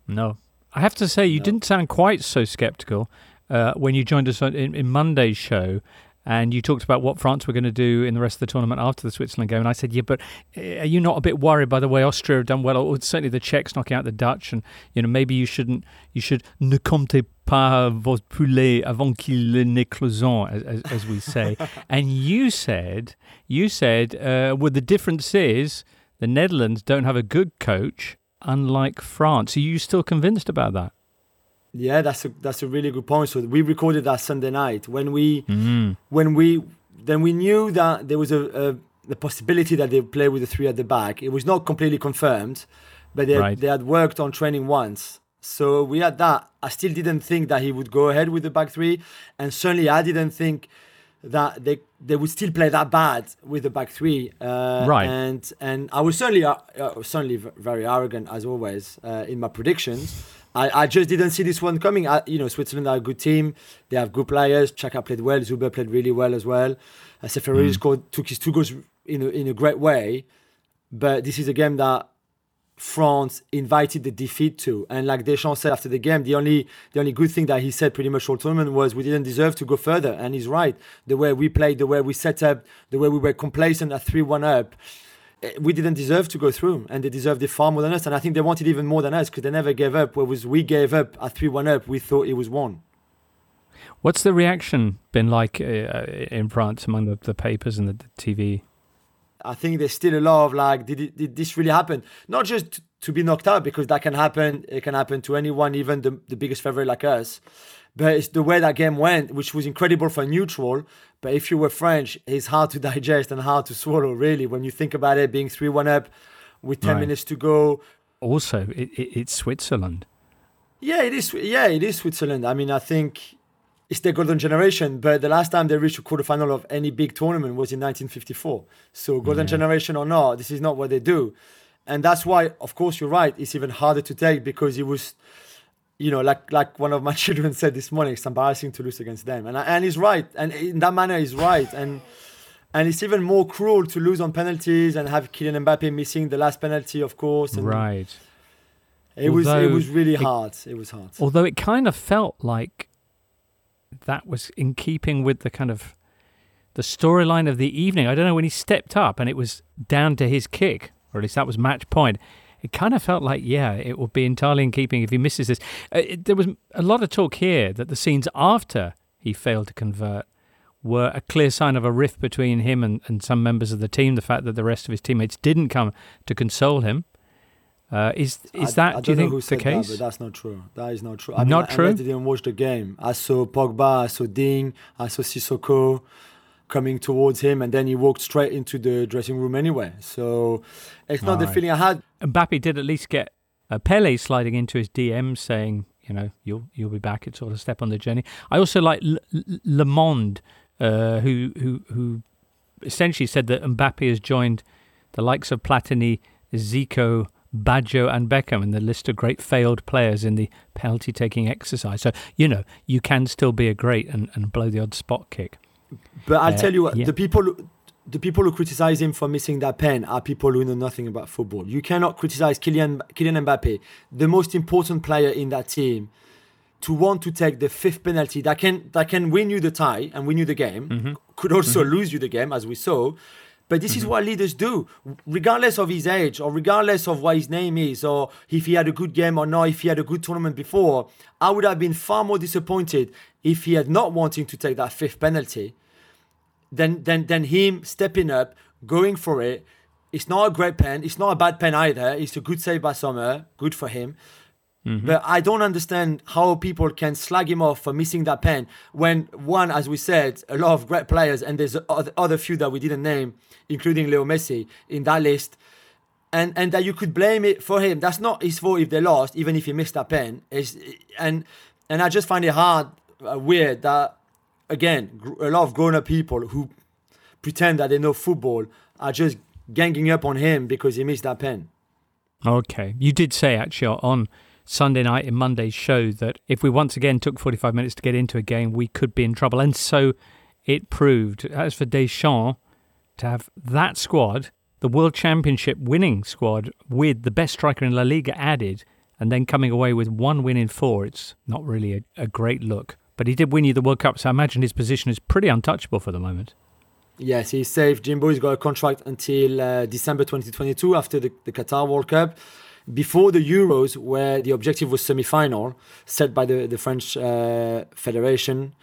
No. I have to say, you no. didn't sound quite so skeptical uh, when you joined us in, in Monday's show and you talked about what France were going to do in the rest of the tournament after the Switzerland game. And I said, yeah, but eh, are you not a bit worried by the way Austria have done well, or certainly the Czechs knocking out the Dutch, and you know maybe you shouldn't, you should ne comptez pas vos poulets avant qu'il n'écloisent, as, as, as we say. and you said, you said, uh, well, the difference is the Netherlands don't have a good coach, unlike France. Are you still convinced about that? Yeah, that's a that's a really good point. So we recorded that Sunday night when we Mhm. when we then we knew that there was a, a the possibility that they would play with the three at the back. It was not completely confirmed, but they Right. they had worked on training once. So we had that. I still didn't think that he would go ahead with the back three, and certainly I didn't think that they they would still play that bad with the back three. Uh, Right. And and I was certainly uh, uh, certainly very arrogant as always uh, in my predictions. I, I just didn't see this one coming. I, you know, Switzerland are a good team. They have good players. Xhaka played well. Zuber played really well as well. Uh, Seferovic scored took his two goals in a, in a great way. But this is a game that France invited the defeat to. And like Deschamps said after the game, the only the only good thing that he said pretty much all tournament was we didn't deserve to go further. And he's right. The way we played, the way we set up, the way we were complacent at three one up, we didn't deserve to go through. And they deserved it far more than us. And I think they wanted even more than us because they never gave up. Whereas we gave up at three one up, we thought it was won. What's the reaction been like uh, in France among the, the papers and the, the TV? I think there's still a lot of like, did, it, did this really happen? Not just to be knocked out because that can happen. It can happen to anyone, even the, the biggest favorite like us. But it's the way that game went, which was incredible for neutral. But if you were French, it's hard to digest and hard to swallow, really, when you think about it being 3 1 up with 10 Right. minutes to go. Also, it, it, it's Switzerland. Yeah, it is. Yeah, it is Switzerland. I mean, I think it's the golden generation. But the last time they reached a quarterfinal of any big tournament was in 1954. So golden generation or not, this is not what they do, and that's why, of course, you're right. It's even harder to take because it was, you know, like like one of my children said this morning, it's embarrassing to lose against them, and and he's right, and in that manner, he's right, and. And it's even more cruel to lose on penalties and have Kylian Mbappe missing the last penalty, of course. And Right. It was it was really it- hard. It was hard. Although it kind of felt like that was in keeping with the kind of the storyline of the evening. I don't know when he stepped up and it was down to his kick, or at least that was match point. It kind of felt like, yeah, it would be entirely in keeping if he misses this. Uh, it, there was a lot of talk here that the scenes after he failed to convert were a clear sign of a rift between him and, and some members of the team. The fact that the rest of his teammates didn't come to console him. Uh, is is I- that, I do you think, the that, case? but that's not true. That is not true. I Not mean, true? I, didn't watch the game. I saw Pogba, I saw Digne, I saw Sissoko coming towards him, and then he walked straight into the dressing room anyway. So it's not the Right. feeling I had. Mbappe did at least get uh, Pele sliding into his DM saying, you know, you'll you'll be back. It's sort of step on the journey. I also like Le, Le Monde, uh, who who who essentially said that Mbappe has joined the likes of Platini, Zico, Baggio, and Beckham in the list of great failed players in the penalty taking exercise. So you know you can still be a great and, and blow the odd spot kick. But I'll Uh, tell you what, yeah. the people who- the people who criticize him for missing that pen are people who know nothing about football. You cannot criticize Kylian Kylian Mbappe, the most important player in that team, to want to take the fifth penalty that can that can win you the tie and win you the game, Mm-hmm. could also lose you the game, as we saw. But this is mm-hmm. what leaders do, regardless of his age or regardless of what his name is or if he had a good game or not, if he had a good tournament before. I would have been far more disappointed if he had not wanting to take that fifth penalty than than than him stepping up, going for it. It's not a great pen. It's not a bad pen either. It's a good save by Sommer. Good for him. But I don't understand how people can slag him off for missing that pen when one, as we said, a lot of great players, and there's other, other few that we didn't name, including Leo Messi in that list, and and that you could blame it for him. That's not his fault if they lost, even if he missed that pen. It's, and and I just find it hard, uh, weird that again, a lot of grown-up people who pretend that they know football are just ganging up on him because he missed that pen. Okay. You did say actually on Sunday night in Monday's show that if we once again took 45 minutes to get into a game, we could be in trouble. And so it proved. As for Deschamps, to have that squad, the World Championship winning squad, with the best striker in La Liga added, and then coming away with one win in four, it's not really a, a great look. But he did win you the World Cup, so I imagine his position is pretty untouchable for the moment. Yes, he's safe. Jimbo he's got a contract until uh, December 2022 after the, the Qatar World Cup. Before the Euros, where the objective was semi-final, set by the, the French uh, Federation.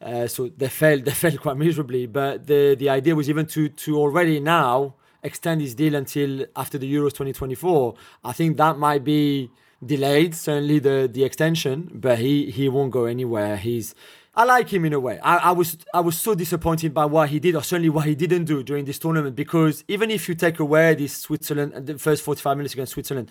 Uh, so they failed. They failed quite miserably. But the the idea was even to to already now extend his deal until after the Euros 2024. I think that might be delayed certainly the the extension, but he he won't go anywhere. He's I like him in a way. I, I was I was so disappointed by what he did, or certainly what he didn't do during this tournament. Because even if you take away this Switzerland, the first 45 minutes against Switzerland,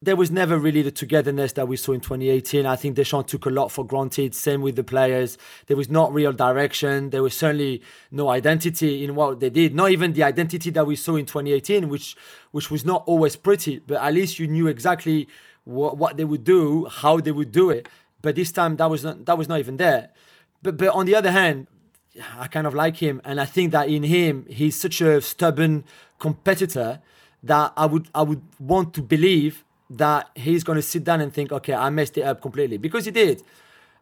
there was never really the togetherness that we saw in 2018. I think Deschamps took a lot for granted. Same with the players. There was not real direction. There was certainly no identity in what they did. Not even the identity that we saw in 2018, which which was not always pretty. But at least you knew exactly what, what they would do, how they would do it. But this time that was not that was not even there. But but on the other hand, I kind of like him, and I think that in him he's such a stubborn competitor that I would I would want to believe that he's going to sit down and think, okay, I messed it up completely because he did.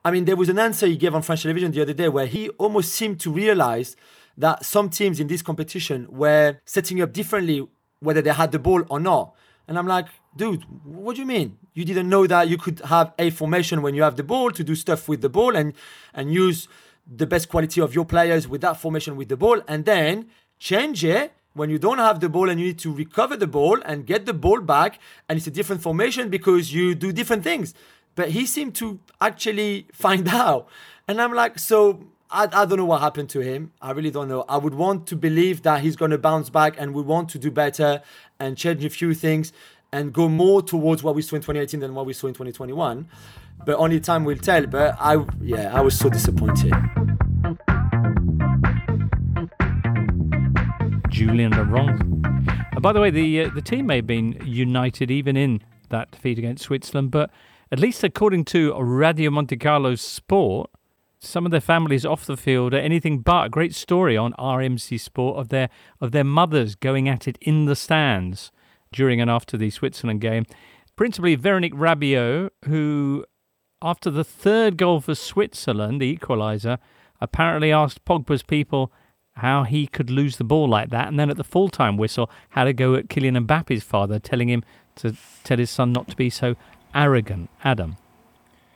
I mean, there was an answer he gave on French television the other day where he almost seemed to realize that some teams in this competition were setting up differently whether they had the ball or not. And I'm like, dude, what do you mean? You didn't know that you could have a formation when you have the ball to do stuff with the ball and and use the best quality of your players with that formation with the ball and then change it when you don't have the ball and you need to recover the ball and get the ball back and it's a different formation because you do different things. But he seemed to actually find out. And I'm like, so I, I don't know what happened to him. I really don't know. I would want to believe that he's going to bounce back and we want to do better and change a few things and go more towards what we saw in 2018 than what we saw in 2021. But only time will tell. But I, yeah, I was so disappointed. Julien Laurens. And by the way, the uh, the team may have been united even in that defeat against Switzerland, but at least according to Radio Monte Carlo Sport, some of their families off the field are anything but a great story on RMC Sport of their of their mothers going at it in the stands during and after the Switzerland game. Principally Veronique Rabiot, who after the third goal for Switzerland, the equaliser, apparently asked Pogba's people how he could lose the ball like that, and then at the full time whistle had a go at Kylian Mbappe's father, telling him to tell his son not to be so arrogant. Adam.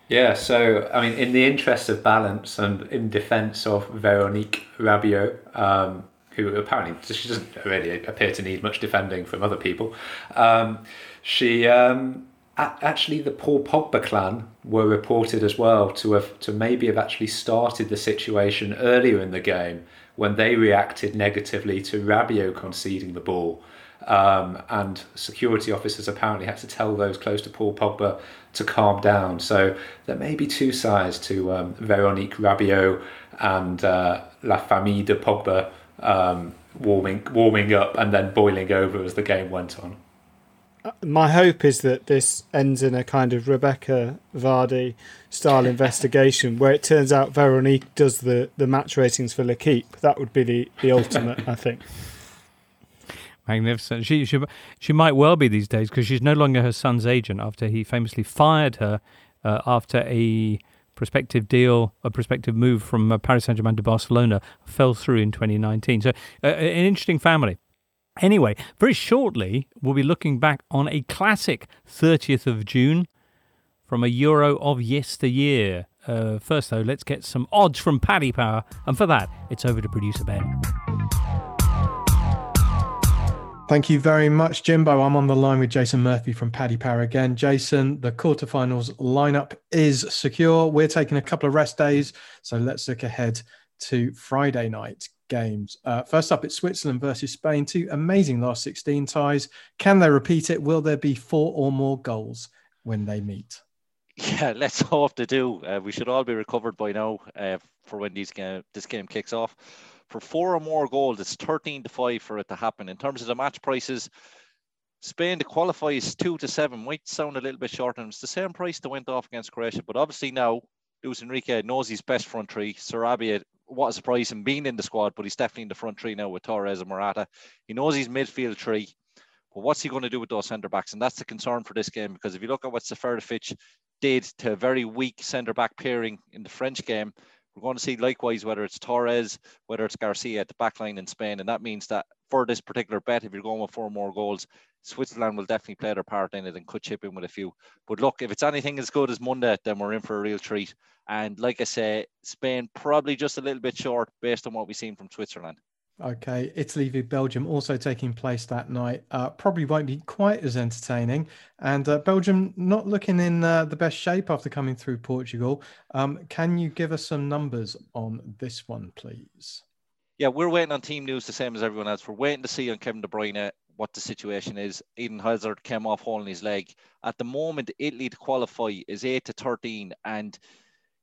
Yeah, so I mean, in the interest of balance and in defence of Veronique Rabiot, um, who apparently she doesn't really appear to need much defending from other people, um, she um, actually the Paul Pogba clan were reported as well to have to maybe have actually started the situation earlier in the game when they reacted negatively to Rabiot conceding the ball. Um, and security officers apparently had to tell those close to Paul Pogba to calm down. So there may be two sides to um, Veronique Rabiot and uh, La Famille de Pogba um, warming warming up and then boiling over as the game went on my hope is that this ends in a kind of Rebecca Vardy style investigation where it turns out Veronique does the, the match ratings for L'Equipe. That would be the, the ultimate, I think. Magnificent. She, she she might well be these days because she's no longer her son's agent after he famously fired her uh, after a prospective deal, a prospective move from uh, Paris Saint Germain to Barcelona fell through in 2019. So, uh, an interesting family. Anyway, very shortly, we'll be looking back on a classic 30th of June from a Euro of yesteryear. Uh, first, though, let's get some odds from Paddy Power, and for that, it's over to producer Ben. Thank you very much, Jimbo. I'm on the line with Jason Murphy from Paddy Power again. Jason, the quarterfinals lineup is secure. We're taking a couple of rest days, so let's look ahead to Friday night games. Uh, first up, it's Switzerland versus Spain. Two amazing last 16 ties. Can they repeat it? Will there be four or more goals when they meet? Yeah, let's hope they do. Uh, we should all be recovered by now uh, for when these game, this game kicks off. For four or more goals, it's 13 to 5 for it to happen. In terms of the match prices, Spain to qualify is 2 to 7. Might sound a little bit short, and it's the same price that went off against Croatia. But obviously now, Luis Enrique knows his best front three. Sarabia what a surprise him being in the squad, but he's definitely in the front three now with Torres and Morata. He knows his midfield three, but what's he going to do with those centre backs? And that's the concern for this game because if you look at what Seferovic did to a very weak centre back pairing in the French game, we're going to see likewise whether it's Torres, whether it's Garcia at the back line in Spain. And that means that for this particular bet, if you're going with four more goals, Switzerland will definitely play their part in it and could chip in with a few. But look, if it's anything as good as Monday, then we're in for a real treat. And like I say, Spain probably just a little bit short based on what we've seen from Switzerland. Okay, Italy v Belgium also taking place that night. Uh, probably won't be quite as entertaining. And uh, Belgium not looking in uh, the best shape after coming through Portugal. Um, can you give us some numbers on this one, please? Yeah, we're waiting on team news the same as everyone else. We're waiting to see on Kevin De Bruyne what the situation is. Eden Hazard came off holding his leg. At the moment, Italy to qualify is 8 to 13. And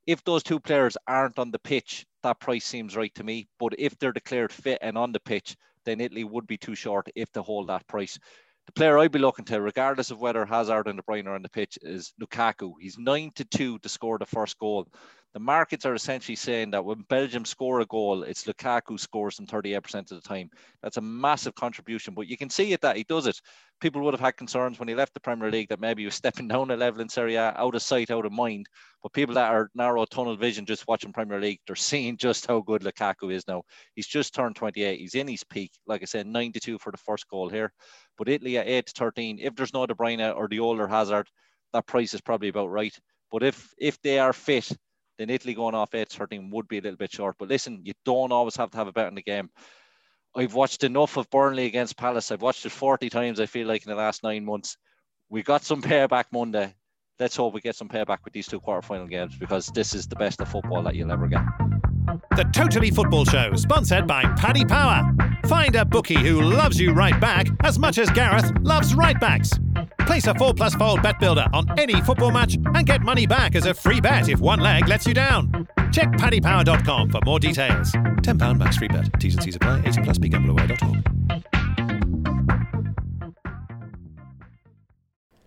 if those two players aren't on the pitch, that price seems right to me. But if they're declared fit and on the pitch, then Italy would be too short if they hold that price. The player I'd be looking to, regardless of whether Hazard and De Bruyne are on the pitch, is Lukaku. He's nine to two to score the first goal the markets are essentially saying that when Belgium score a goal, it's Lukaku scores them 38% of the time. That's a massive contribution, but you can see it that he does it. People would have had concerns when he left the Premier League that maybe he was stepping down a level in Serie A, out of sight, out of mind. But people that are narrow tunnel vision just watching Premier League, they're seeing just how good Lukaku is now. He's just turned 28. He's in his peak. Like I said, 92 for the first goal here. But Italy at 8 to 13, if there's no De Bruyne or the older Hazard, that price is probably about right. But if if they are fit, then Italy going off 8 13 would be a little bit short. But listen, you don't always have to have a bet in the game. I've watched enough of Burnley against Palace. I've watched it 40 times, I feel like, in the last nine months. We got some payback Monday. Let's hope we get some payback with these two quarter-final games because this is the best of football that you'll ever get. The Totally Football Show, sponsored by Paddy Power. Find a bookie who loves you right back as much as Gareth loves right backs. Place a 4 plus fold bet builder on any football match and get money back as a free bet if one leg lets you down. Check paddypower.com for more details. £10 max free bet. T's and C's apply. 18 plus begambleaware.org.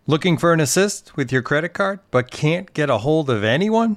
Looking for an assist with your credit card but can't get a hold of anyone?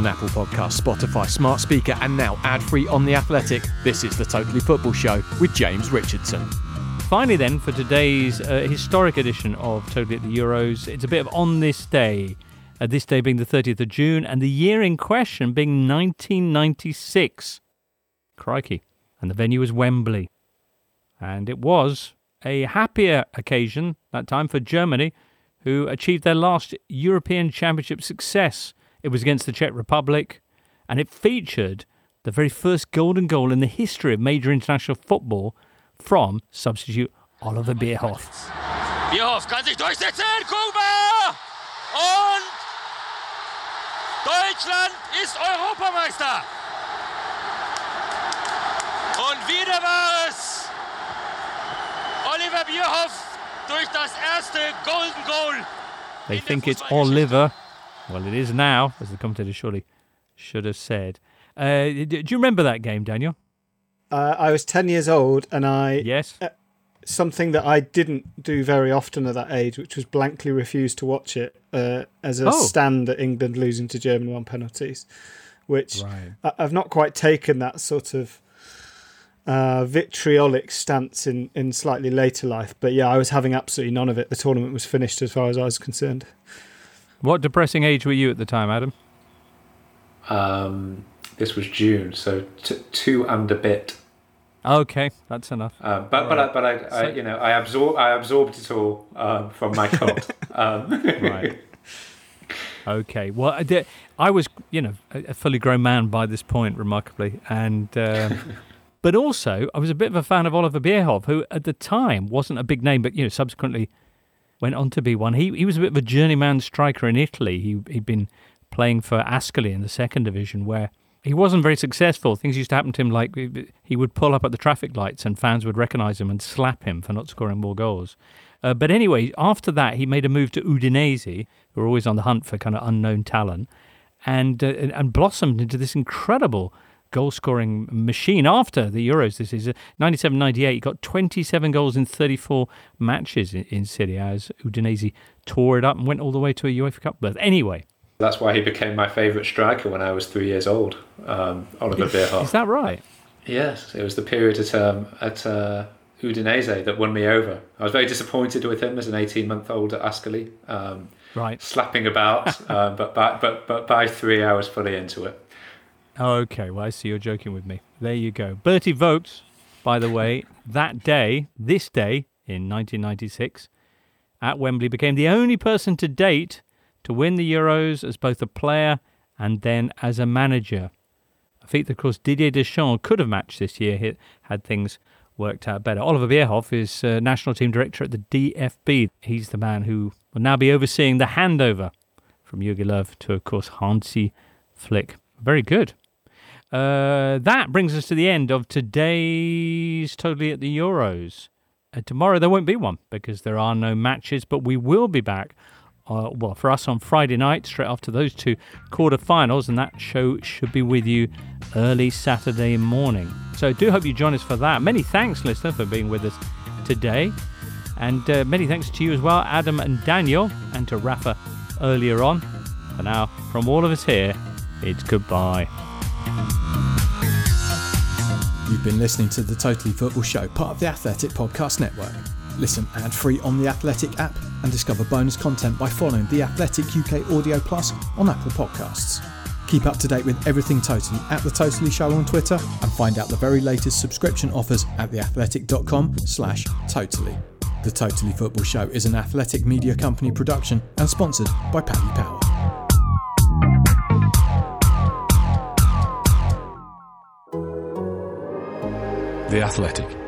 On Apple Podcasts, Spotify, Smart Speaker, and now ad free on The Athletic. This is the Totally Football Show with James Richardson. Finally, then, for today's uh, historic edition of Totally at the Euros, it's a bit of on this day. Uh, this day being the 30th of June, and the year in question being 1996. Crikey. And the venue was Wembley. And it was a happier occasion that time for Germany, who achieved their last European Championship success it was against the Czech Republic, and it featured the very first golden goal in the history of major international football from substitute Oliver Bierhoff. Bierhoff kann sich durchsetzen, Kouba! Und Deutschland ist Europameister! Und wieder war es Oliver Bierhoff durch das erste Golden Goal. They think it's Oliver well, it is now, as the commentator surely should have said. Uh, do you remember that game, Daniel? Uh, I was 10 years old and I. Yes. Uh, something that I didn't do very often at that age, which was blankly refuse to watch it uh, as a oh. stand at England losing to Germany on penalties, which right. I, have not quite taken that sort of uh, vitriolic stance in, in slightly later life. But yeah, I was having absolutely none of it. The tournament was finished as far as I was concerned. What depressing age were you at the time, Adam? Um, this was June, so t- two and a bit. Okay, that's enough. Um, but but I, but I, I, you know I absorb I absorbed it all um, from my cult. um. right. Okay. Well, I, did, I was you know a fully grown man by this point, remarkably, and. Uh, but also, I was a bit of a fan of Oliver Bierhoff, who at the time wasn't a big name, but you know, subsequently went on to be one. He he was a bit of a journeyman striker in Italy. He he'd been playing for Ascoli in the second division, where He wasn't very successful. Things used to happen to him like he would pull up at the traffic lights and fans would recognize him and slap him for not scoring more goals. Uh, but anyway, after that, he made a move to Udinese, who were always on the hunt for kind of unknown talent, and uh, and blossomed into this incredible goal scoring machine after the Euros this is 97 98, he got 27 goals in 34 matches in, in Serie A as Udinese tore it up and went all the way to a UEFA Cup berth. Anyway. That's why he became my favourite striker when I was three years old, um, Oliver Bierhoff. Is that right? Yes, it was the period at, um, at uh, Udinese that won me over. I was very disappointed with him as an 18 month old at Ascoli. Um, right. Slapping about, um, but, by, but, but by three, I was fully into it. Okay, well, I see you're joking with me. There you go. Berti Vogts, by the way, that day, this day in 1996, at Wembley, became the only person to date to win the Euros as both a player and then as a manager. A feat that, of course, Didier Deschamps could have matched this year had things worked out better. Oliver Bierhoff is uh, national team director at the DFB. He's the man who will now be overseeing the handover from Jogi Löw to, of course, Hansi Flick. Very good. Uh, that brings us to the end of today's Totally at the Euros. Uh, tomorrow there won't be one because there are no matches, but we will be back. Uh, well, for us on Friday night, straight after those two quarterfinals, and that show should be with you early Saturday morning. So, do hope you join us for that. Many thanks, listener, for being with us today, and uh, many thanks to you as well, Adam and Daniel, and to Rafa earlier on. For now, from all of us here, it's goodbye. You've been listening to the Totally Football Show, part of the Athletic Podcast Network. Listen ad free on the Athletic app and discover bonus content by following the Athletic UK Audio Plus on Apple Podcasts. Keep up to date with everything Totally at the Totally Show on Twitter and find out the very latest subscription offers at theathletic.com slash totally. The Totally Football Show is an athletic media company production and sponsored by Paddy Power. The Athletic.